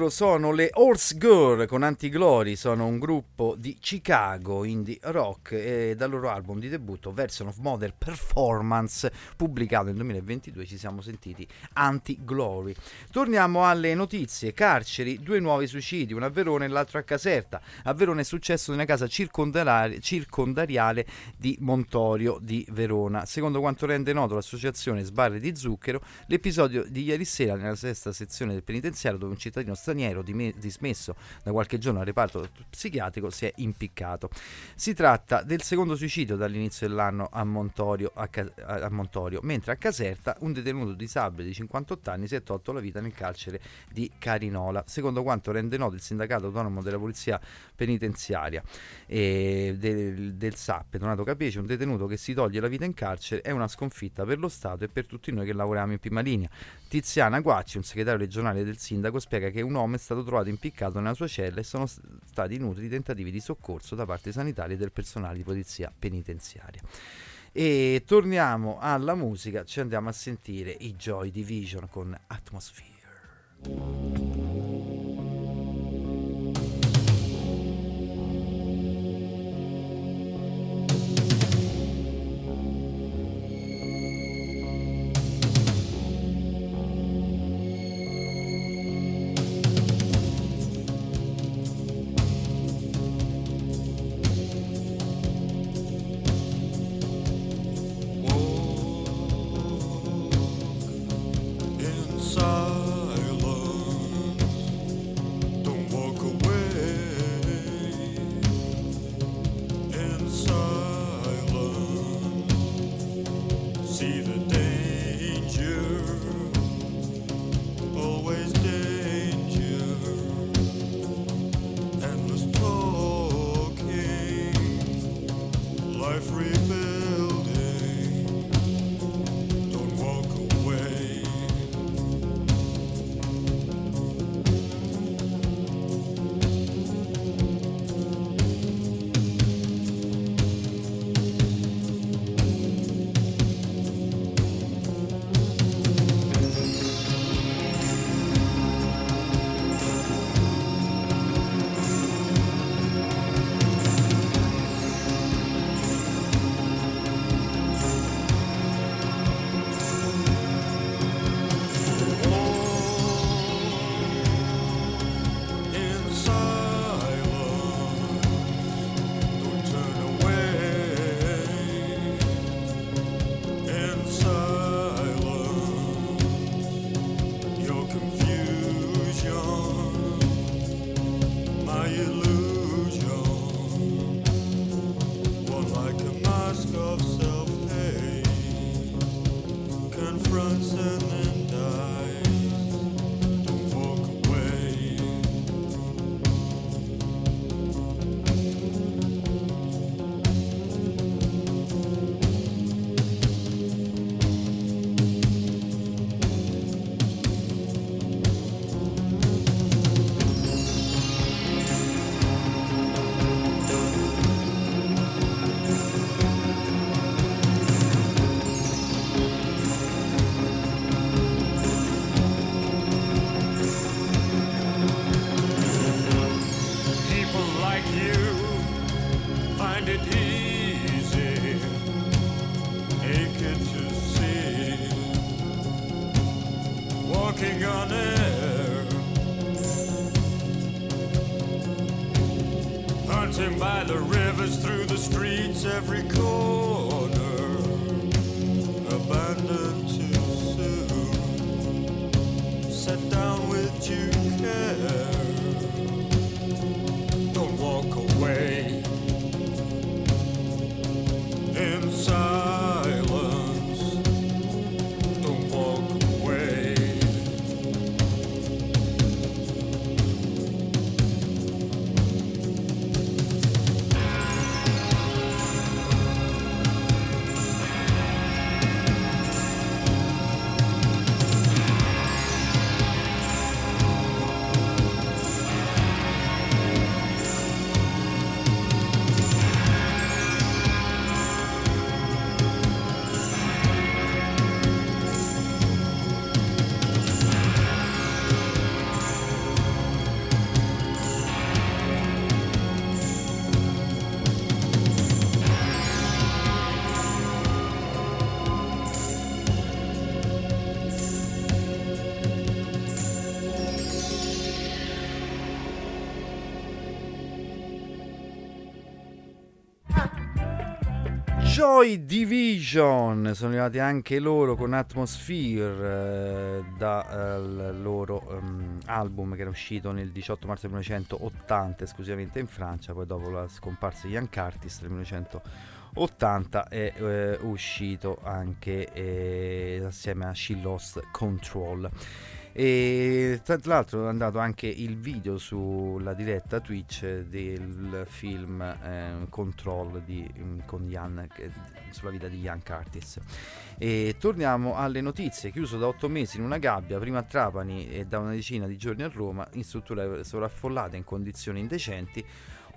Loro sono le Horse Girl con Antiglory, sono un gruppo di Chicago indie rock e dal loro album di debutto Version of Model Performance pubblicato nel 2022 ci siamo sentiti Anti-Glory. Torniamo alle notizie, carceri, due nuovi suicidi, uno a Verona e l'altro a Caserta. A Verona è successo nella casa circondariale, circondariale di Montorio di Verona. Secondo quanto rende noto l'associazione Sbarre di Zucchero, l'episodio di ieri sera nella sesta sezione del penitenziario dove un cittadino straniero dismesso da qualche giorno al reparto psichiatrico si è impiccato. Si tratta del secondo suicidio dall'inizio dell'anno a Montorio, a a Montorio, mentre a Caserta un detenuto disabile di 58 anni si è tolto la vita nel carcere di Carinola, secondo quanto rende noto il sindacato autonomo della polizia penitenziaria e del, del SAP, Donato Capieci, un detenuto che si toglie la vita in carcere è una sconfitta per lo Stato e per tutti noi che lavoriamo in prima linea. Tiziana Guacci, un segretario regionale del sindaco, spiega che un uomo è stato trovato impiccato nella sua cella e sono stati inutili tentativi di soccorso da parte sanitaria e del personale di polizia penitenziaria. E torniamo alla musica, ci andiamo a sentire i Joy Division con Atmosphere. Streets, every corner, Joy Division sono arrivati anche loro con Atmosphere eh, dal loro ehm, album che era uscito nel 18 marzo 1980 esclusivamente in Francia, poi dopo la scomparsa di Ian Curtis nel 1980 è eh, uscito anche eh, assieme a She Lost Control. E tra l'altro è andato anche il video sulla diretta Twitch del film eh, Control di, mm, con Ian, che- sulla vita di Ian Curtis. E torniamo alle notizie. Chiuso da otto mesi in una gabbia, prima a Trapani e da una decina di giorni a Roma, in strutture sovraffollate in condizioni indecenti,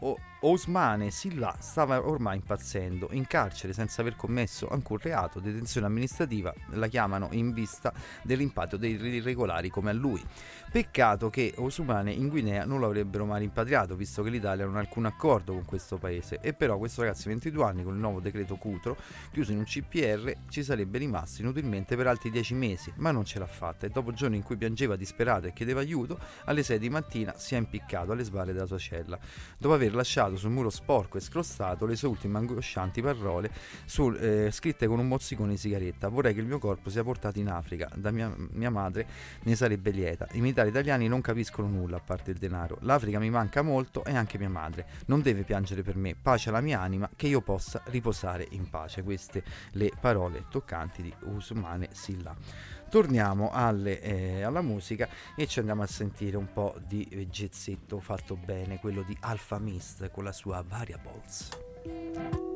o- Ousmane Silla stava ormai impazzendo, in carcere senza aver commesso alcun reato, detenzione amministrativa, la chiamano in vista del rimpatrio dei irregolari come a lui. Peccato che Ousmane in Guinea non lo avrebbero mai rimpatriato, visto che l'Italia non ha alcun accordo con questo paese. E però questo ragazzo di 22 anni, con il nuovo decreto Cutro, chiuso in un CPR, ci sarebbe rimasto inutilmente per altri 10 mesi, ma non ce l'ha fatta e dopo giorni in cui piangeva disperato e chiedeva aiuto, alle 6 di mattina si è impiccato alle spalle della sua cella, dopo aver lasciato sul muro sporco e scrostato le sue ultime angoscianti parole sul- eh, scritte con un mozzicone di sigaretta. Vorrei che il mio corpo sia portato in Africa, da mia, mia madre ne sarebbe lieta. I militari italiani non capiscono nulla a parte il denaro. L'Africa mi manca molto e anche mia madre. Non deve piangere per me. Pace alla mia anima, che io possa riposare in pace. Queste le parole toccanti di Usmane Silla. Torniamo alle, eh, alla musica e ci andiamo a sentire un po' di gezzetto fatto bene, quello di Alpha Mist con la sua Variables.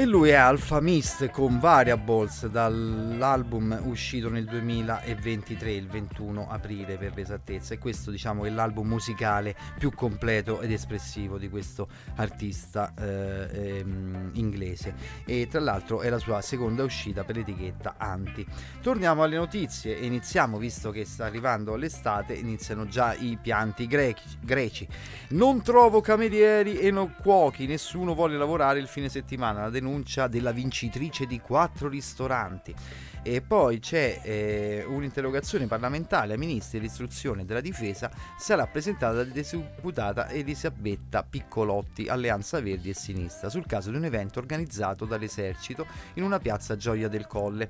E lui è Alpha Mist con Variables dall'album uscito nel 2023, il 21 aprile per l'esattezza. E questo diciamo è l'album musicale più completo ed espressivo di questo artista eh, ehm, inglese. E tra l'altro è la sua seconda uscita per l'etichetta Anti. Torniamo alle notizie e iniziamo, visto che sta arrivando l'estate, iniziano già i pianti greci. greci. Non trovo camerieri e no cuochi, nessuno vuole lavorare il fine settimana. La denuncia della vincitrice di quattro ristoranti. E poi c'è eh, un'interrogazione parlamentare ai ministri dell'istruzione e della difesa sarà presentata dalla deputata Elisabetta Piccolotti, Alleanza Verdi e Sinistra, sul caso di un evento organizzato dall'esercito in una piazza Gioia del Colle.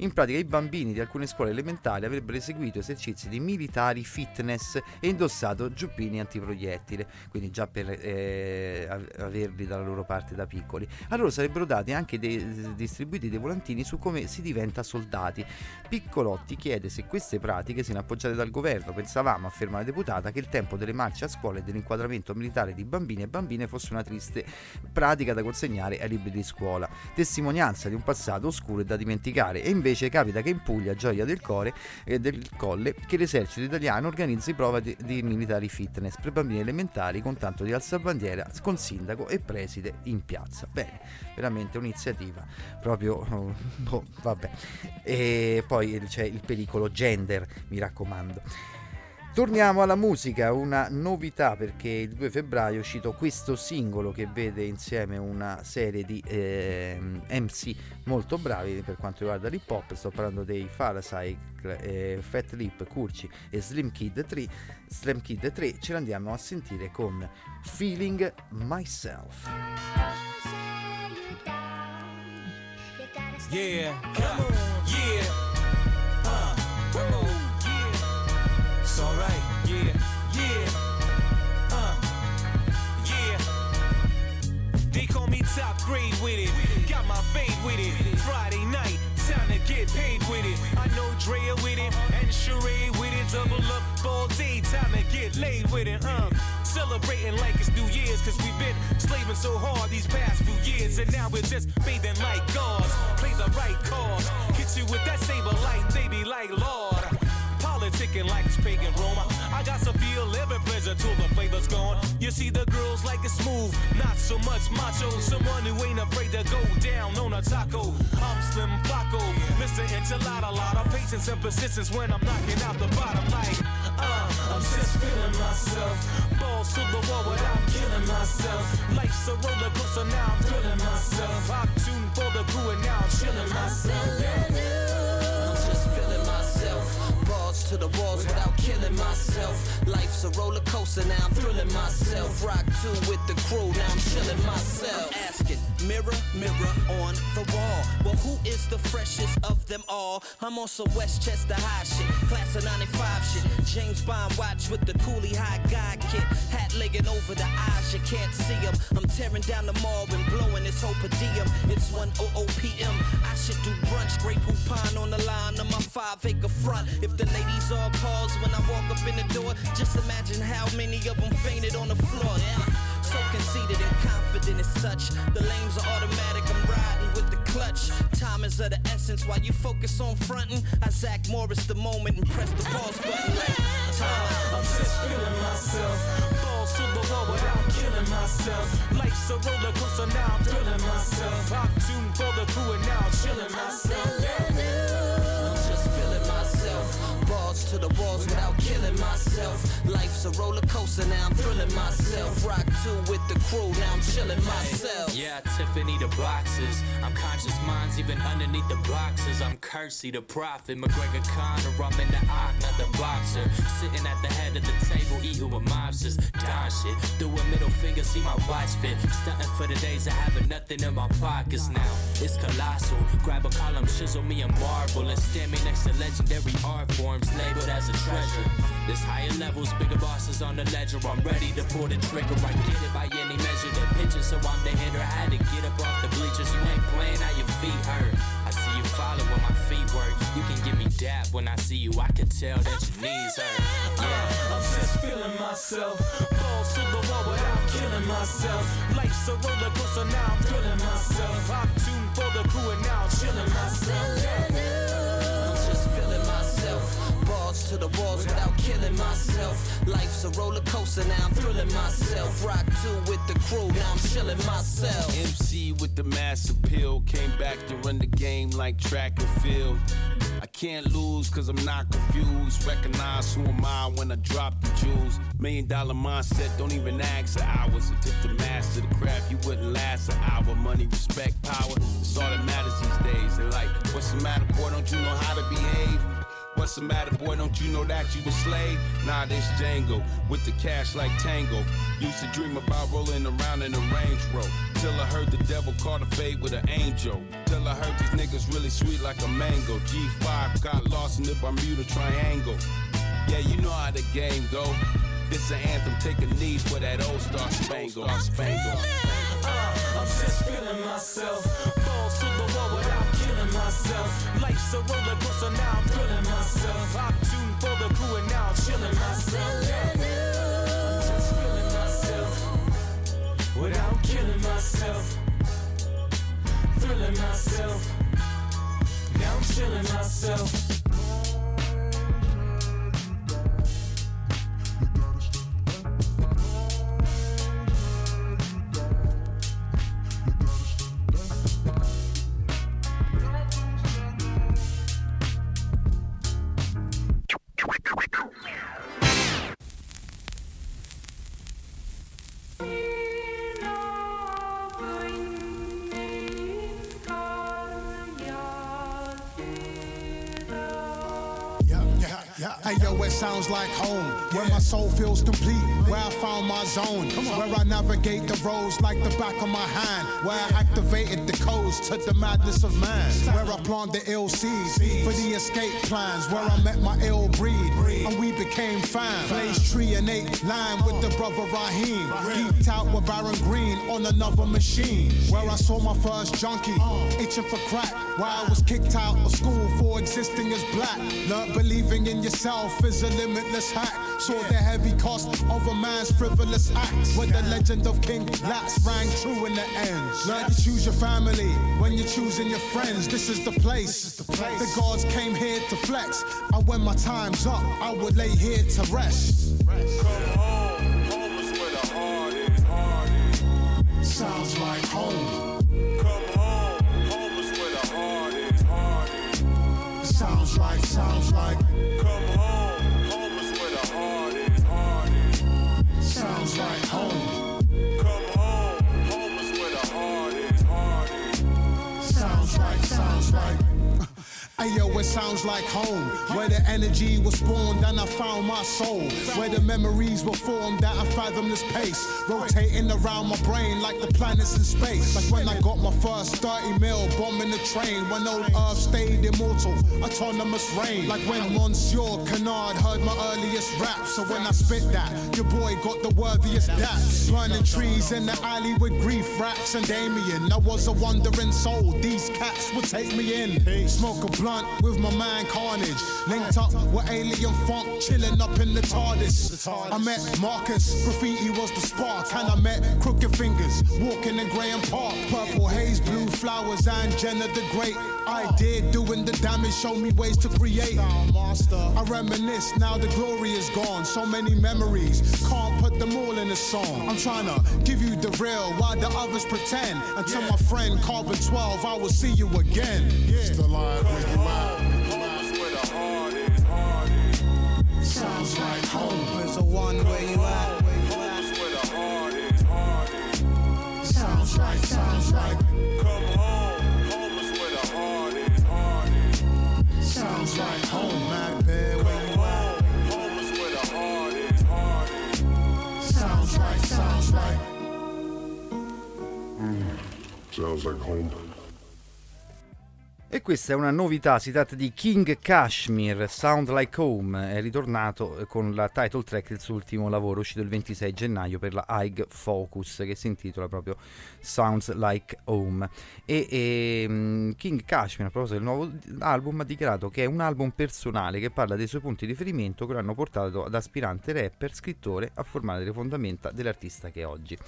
In pratica i bambini di alcune scuole elementari avrebbero eseguito esercizi di militari fitness e indossato giubbini antiproiettile, quindi già per eh, av- averli dalla loro parte da piccoli. A loro sarebbero dati anche dei, distribuiti dei volantini su come si diventa soldati. Piccolotti chiede se queste pratiche siano appoggiate dal governo. Pensavamo, afferma la deputata, che il tempo delle marce a scuola e dell'inquadramento militare di bambini e bambine fosse una triste pratica da consegnare ai libri di scuola, testimonianza di un passato oscuro e da dimenticare. E invece capita che in Puglia, Gioia del Core e del Colle, che l'esercito italiano organizzi prova di, di militari fitness per bambini elementari con tanto di alzabandiera con sindaco e preside in piazza. Bene, veramente un'iniziativa proprio oh, boh, vabbè. E poi c'è il pericolo gender, mi raccomando. Torniamo alla musica, una novità perché il 2 febbraio è uscito questo singolo che vede insieme una serie di ehm, MC molto bravi per quanto riguarda l'hip hop, sto parlando dei Farasight, eh, Fat Lip, Curci e Slim Kid 3, Slim Kid 3 ce l'andiamo a sentire con Feeling Myself. Yeah, come on, yeah, uh, come on, yeah. It's alright, yeah, yeah, uh, yeah. They call me top grade with it, got my fade with it. Friday night, time to get paid with it. I know Drea with it, and Sheree with it. Double up all day, time to get laid with it, uh. Celebrating like it's New Year's, cause we've been slaving so hard these past few years, and now we're just bathing like with that saber light, they be like, Lord. Politicking like it's pagan Roma. I got some feel every pleasure till the flavor's gone. You see the girls like it smooth, not so much macho. Someone who ain't afraid to go down on a taco. I'm Slim Flacco, Mr. Enchilada. Lot of patience and persistence when I'm knocking out the bottom like, uh, I'm just feeling myself. Balls to the wall without killing myself. Life's a roller coaster, now I'm thrilling myself. I'm tuned for the crew and now I'm chilling myself. To the walls without killing myself. Life's a roller coaster, now I'm thrilling myself. Rock two with the crew, now I'm chilling myself. I'm asking, mirror, mirror on the wall. Well, who is the freshest of them all? I'm on some Westchester High shit, class of 95 shit. James Bond watch with the coolie high guy kit. Hat legging over the eyes, you can't see him. I'm tearing down the mall and blowing this whole per diem. It's 1 p.m. I should do brunch, Grey Poupon on the line of my five acre front. If the ladies all pause when I walk up in the door, just imagine how many of them fainted on the floor. Yeah. So conceited and confident as such. The lanes are automatic, I'm riding with the clutch. Time is of the essence while you focus on fronting. I Zach Morris the moment and press the pause button time. I'm just feeling myself. Balls to the wall without killing myself. Life's a roller coaster, now I'm feeling myself. I'm tuned for the crew and now I'm chilling myself. To the walls without killing myself. Life's a roller coaster, now I'm thrilling myself. Rock two with the crew, now I'm chilling myself. Yeah, Tiffany the boxes. I'm conscious minds even underneath the boxes. I'm Kersey the prophet, McGregor Connor. I'm in the not the boxer. Sitting at the head of the table, eating with mobsters. Don shit. Do a middle finger, see my watch fit. Stunting for the days of having nothing in my pockets now. It's colossal. Grab a column, chisel me a marble, and stand me next to legendary art forms labeled as a treasure. There's higher levels, bigger bosses on the ledger. I'm ready to pull the trigger. I get it by any measure. The pitcher, so I'm the hitter. I had to get up off the bleachers. You ain't playing how your feet hurt. I see you follow when my feet work. You can give me dap when I see you. I can tell that your knees hurt. Yeah. I'm just feeling myself. Balls to the wall without killing myself. Life's a roller coaster, now I'm feeling myself. I'm tuned for the crew and now I'm chilling myself. I'm to the walls without killing myself. Life's a roller coaster, now I'm thrilling myself. Rock two with the crew, now I'm chilling myself. MC with the mass appeal came back to run the game like track and field. I can't lose cause I'm not confused. Recognize who am I when I drop the jewels. Million dollar mindset, don't even ask for hours. Took the master the craft, you wouldn't last an hour. Money, respect, power, it's all that matters these days. They're like, what's the matter, boy? Don't you know how to behave? What's the matter, boy? Don't you know that you a slave? Nah, this Django with the cash like Tango. Used to dream about rolling around in a Range Rover. Till I heard the devil call the fade with an angel. Till I heard these niggas really sweet like a mango. G5 got lost in the Bermuda Triangle. Yeah, you know how the game go. This an anthem, take a knee for that old star spangle. spangle. Uh, I'm just feeling myself. Myself. Life's a roller coaster, now I'm feeling myself. I'm tuned for the crew and now I'm chilling myself. I'm just feeling myself without killing myself. Thrilling myself. Now I'm chilling myself. Sounds like home, where my soul feels complete, where I found my zone, where I navigate the roads like the back of my hand, where I activated the codes to the madness of man, where I plant the ill seeds for the escape plans, where I met my ill breed, and we became fam. Blaze tree and eight line with the brother Raheem, geeked out with Baron Green on another machine, where I saw my first junkie, itching for crack, where I was kicked out of school for existing as black, learned believing in yourself is a limitless hack. Saw the heavy cost of a man's frivolous acts. Where the legend of King Lats rang true in the end. Learn to choose your family when you're choosing your friends. This is the place. The gods came here to flex. And when my time's up, I would lay here to rest. Sounds like home. Sounds like, sounds like. Sounds like home. Ayo, it sounds like home, where the energy was spawned and I found my soul, where the memories were formed at a fathomless pace, rotating around my brain like the planets in space. Like when I got my first 30 mil bombing the train, when old Earth stayed immortal, autonomous reign. Like when Monsieur Canard heard my earliest rap, so when I spit that, your boy got the worthiest daps. Burning trees in the alley with grief raps and Damien. I was a wandering soul, these cats would take me in. Smoke a blunt with my man Carnage. Linked up with Alien Funk, chilling up in the TARDIS. I met Marcus, graffiti was the spark, and I met Crooked Fingers, walking in Graham Park. Purple haze, blue flowers, and Jenna the Great. I did doing the damage, show me ways to create. I reminisce, now the glory is gone. So many memories, can't put them all in a song. I'm trying to give you the real while the others pretend. Until my friend Carbon 12, I will see you again. Still alive, with you out. Sounds like home. There's a one where you at. Sounds like, sounds like. Sounds like home, Mac Bear, where you at? Sounds like, sounds like. Sounds like home. E questa è una novità, si tratta di King Kashmir, Sound Like Home, è ritornato eh, con la title track del suo ultimo lavoro uscito il 26 gennaio per la Haig Focus che si intitola proprio Sounds Like Home. E, e, mm, King Kashmir a proposito del nuovo album ha dichiarato che è un album personale che parla dei suoi punti di riferimento che lo hanno portato ad aspirante rapper, scrittore a formare le fondamenta dell'artista che è oggi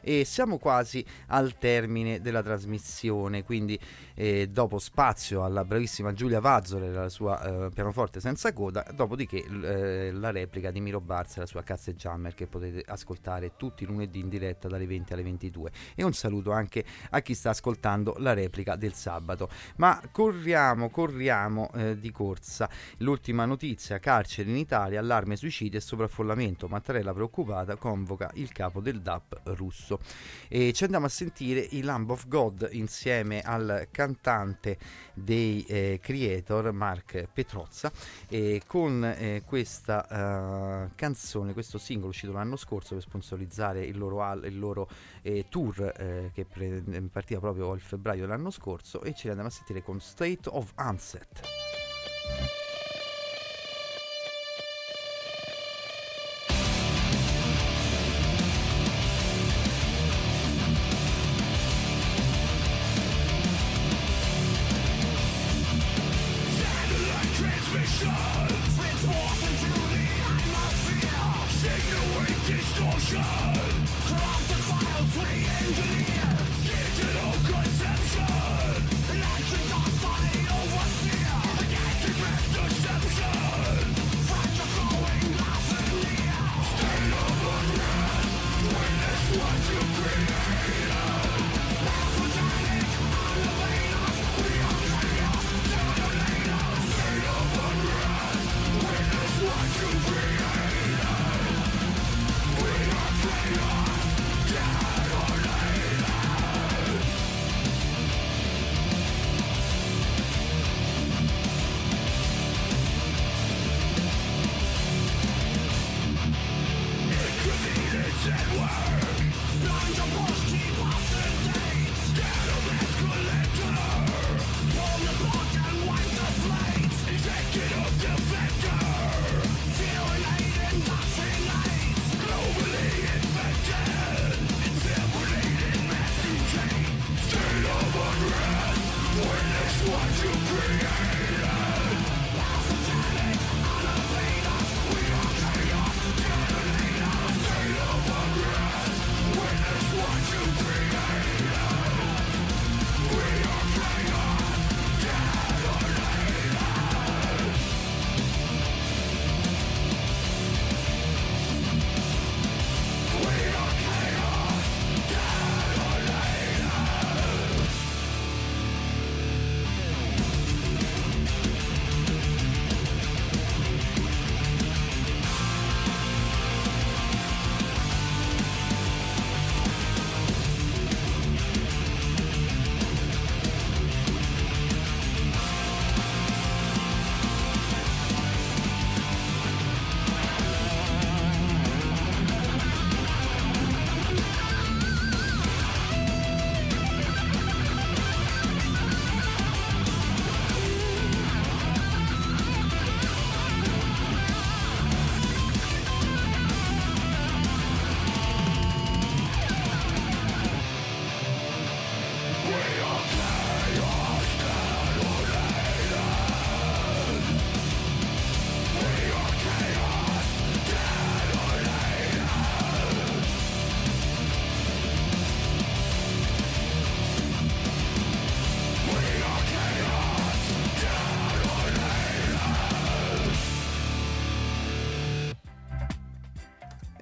e siamo quasi al termine della trasmissione quindi eh, dopo spazio alla bravissima Giulia Vazzole e la sua eh, pianoforte senza coda dopodiché eh, la replica di Miro Barza e la sua Cazze Jammer che potete ascoltare tutti i lunedì in diretta dalle 20 alle 22 e un saluto anche a chi sta ascoltando la replica del sabato. Ma corriamo corriamo eh, di corsa. L'ultima notizia carcere in Italia allarme suicidio e sovraffollamento. Mattarella preoccupata convoca il capo del DAP russo e ci andiamo a sentire i Lamb of God insieme al cantante dei eh, Creator Mark Petrozza. E con eh, questa eh, canzone, questo singolo uscito l'anno scorso per sponsorizzare il loro, al- il loro eh, tour eh, che pre- partiva proprio il febbraio dell'anno scorso e ci andiamo a sentire con State of Distortion! Crack the files, we engineer!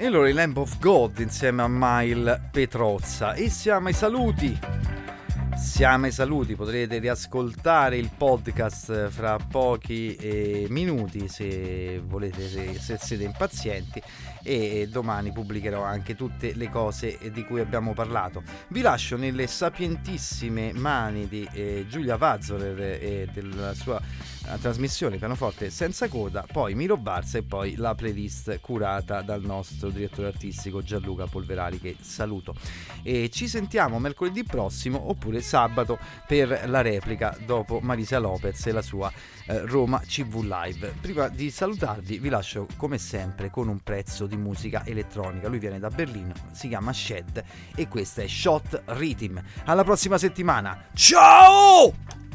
E allora i Lamb of God insieme a Mile Petrozza. E siamo ai saluti. Siamo ai saluti, potrete riascoltare il podcast fra pochi eh, minuti se volete, se, se siete impazienti e domani pubblicherò anche tutte le cose di cui abbiamo parlato. Vi lascio nelle sapientissime mani di eh, Giulia Vazzoler e della sua eh, trasmissione pianoforte senza coda, poi Miro Barza e poi la playlist curata dal nostro direttore artistico Gianluca Polverari che saluto. E ci sentiamo mercoledì prossimo oppure sabato per la replica dopo Marisa Lopez e la sua eh, Roma CV Live. Prima di salutarvi vi lascio come sempre con un prezzo di musica elettronica. Lui viene da Berlino, si chiama Shed e questa è Shot Rhythm. Alla prossima settimana. Ciao!